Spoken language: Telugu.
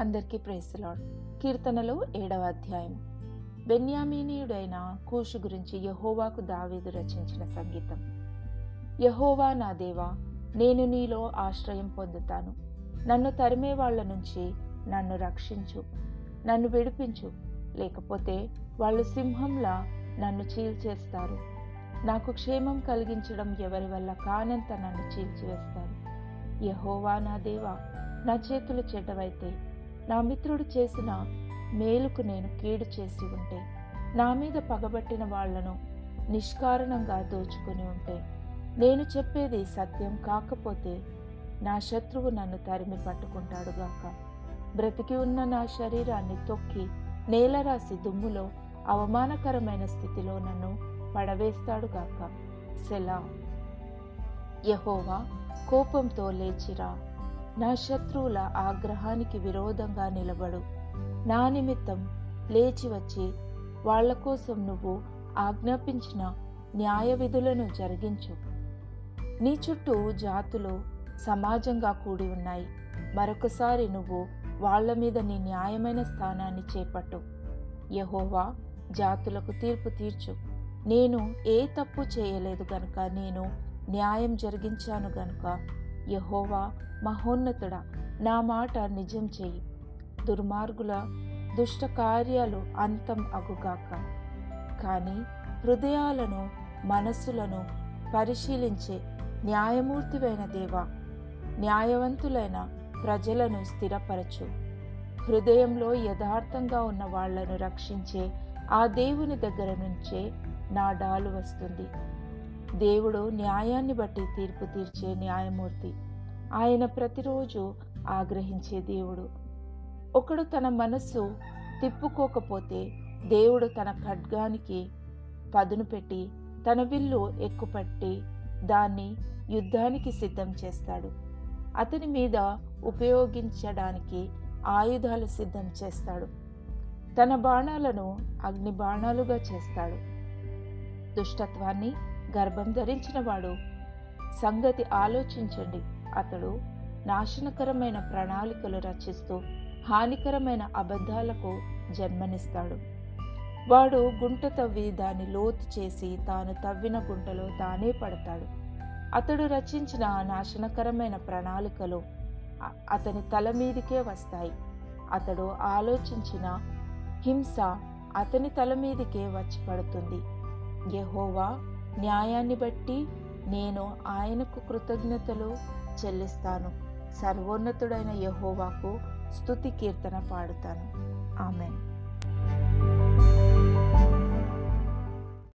అందరికీ ప్రేసలాడ్ కీర్తనలు ఏడవ అధ్యాయం. బెన్యామీనీయుడైన కూషు గురించి యహోవాకు దావీదు రచించిన సంగీతం. యహోవా నా దేవా నేను నీలో ఆశ్రయం పొందుతాను. నన్ను తరిమే వాళ్ళ నుంచి నన్ను రక్షించు. నన్ను విడిపించు. లేకపోతే వాళ్ళు సింహంలా నన్ను చీల్చేస్తారు. నాకు క్షేమం కలిగించడం ఎవరి వల్ల కానంత నన్ను చీల్చివేస్తారు. యహోవా నా దేవా నా చేతులు చెడ్డవైతే నా మిత్రుడు చేసిన మేలుకు నేను కీడు చేసి ఉంటే నా మీద పగబట్టిన వాళ్ళను నిష్కారణంగా దోచుకుని ఉంటే నేను చెప్పేది సత్యం కాకపోతే నా శత్రువు నన్ను తరిమి పట్టుకుంటాడుగాక బ్రతికి ఉన్న నా శరీరాన్ని తొక్కి నేలరాసి దుమ్ములో అవమానకరమైన స్థితిలో నన్ను పడవేస్తాడుగాక సెలా. యహోవా కోపంతో లేచిరా. నా శత్రువుల ఆగ్రహానికి విరోధంగా నిలబడు. నా నిమిత్తం లేచి వచ్చి వాళ్ళ కోసం నువ్వు ఆజ్ఞాపించిన న్యాయ విధులను జరిగించు. నీ చుట్టూ జాతులు సమాజంగా కూడి ఉన్నాయి. మరొకసారి నువ్వు వాళ్ళ మీద నీ న్యాయమైన స్థానాన్ని చేపట్టు. యహోవా జాతులకు తీర్పు తీర్చు. నేను ఏ తప్పు చేయలేదు గనుక నేను న్యాయం జరిగించాను గనుక యహోవా మహోన్నతుడా నా మాట నిజం చేయి దుర్మార్గుల దుష్ట కార్యాలు అంతం అగుగాక. కానీ హృదయాలను మనస్సులను పరిశీలించే న్యాయమూర్తివైన దేవా న్యాయవంతులైన ప్రజలను స్థిరపరచు. హృదయంలో యథార్థంగా ఉన్న వాళ్ళను రక్షించే ఆ దేవుని దగ్గర నుంచే నా డాలు వస్తుంది. దేవుడు న్యాయాన్ని బట్టి తీర్పు తీర్చే న్యాయమూర్తి. ఆయన ప్రతిరోజు ఆగ్రహించే దేవుడు. ఒకడు తన మనస్సు తిప్పుకోకపోతే దేవుడు తన ఖడ్గానికి పదును పెట్టి తన విల్లు ఎక్కుపట్టి దాన్ని యుద్ధానికి సిద్ధం చేస్తాడు. అతని మీద ఉపయోగించడానికి ఆయుధాలు సిద్ధం చేస్తాడు. తన బాణాలను అగ్ని బాణాలుగా చేస్తాడు. దుష్టత్వాన్ని గర్భం ధరించిన వాడు. సంగతి ఆలోచించండి. అతడు నాశనకరమైన ప్రణాళికలు రచిస్తూ హానికరమైన అబద్ధాలకు జన్మనిస్తాడు. వాడు గుంట తవ్వి దాన్ని లోతు చేసి తాను తవ్విన గుంటలో తానే పడతాడు. అతడు రచించిన నాశనకరమైన ప్రణాళికలు అతని తల మీదికే వస్తాయి. అతడు ఆలోచించిన హింస అతని తల మీదికే వచ్చి పడుతుంది. యహోవా న్యాయాన్ని బట్టి నేను ఆయనకు కృతజ్ఞతలు చెల్లిస్తాను. సర్వోన్నతుడైన యహోవాకు స్థుతి కీర్తన పాడుతాను. ఆమెన్.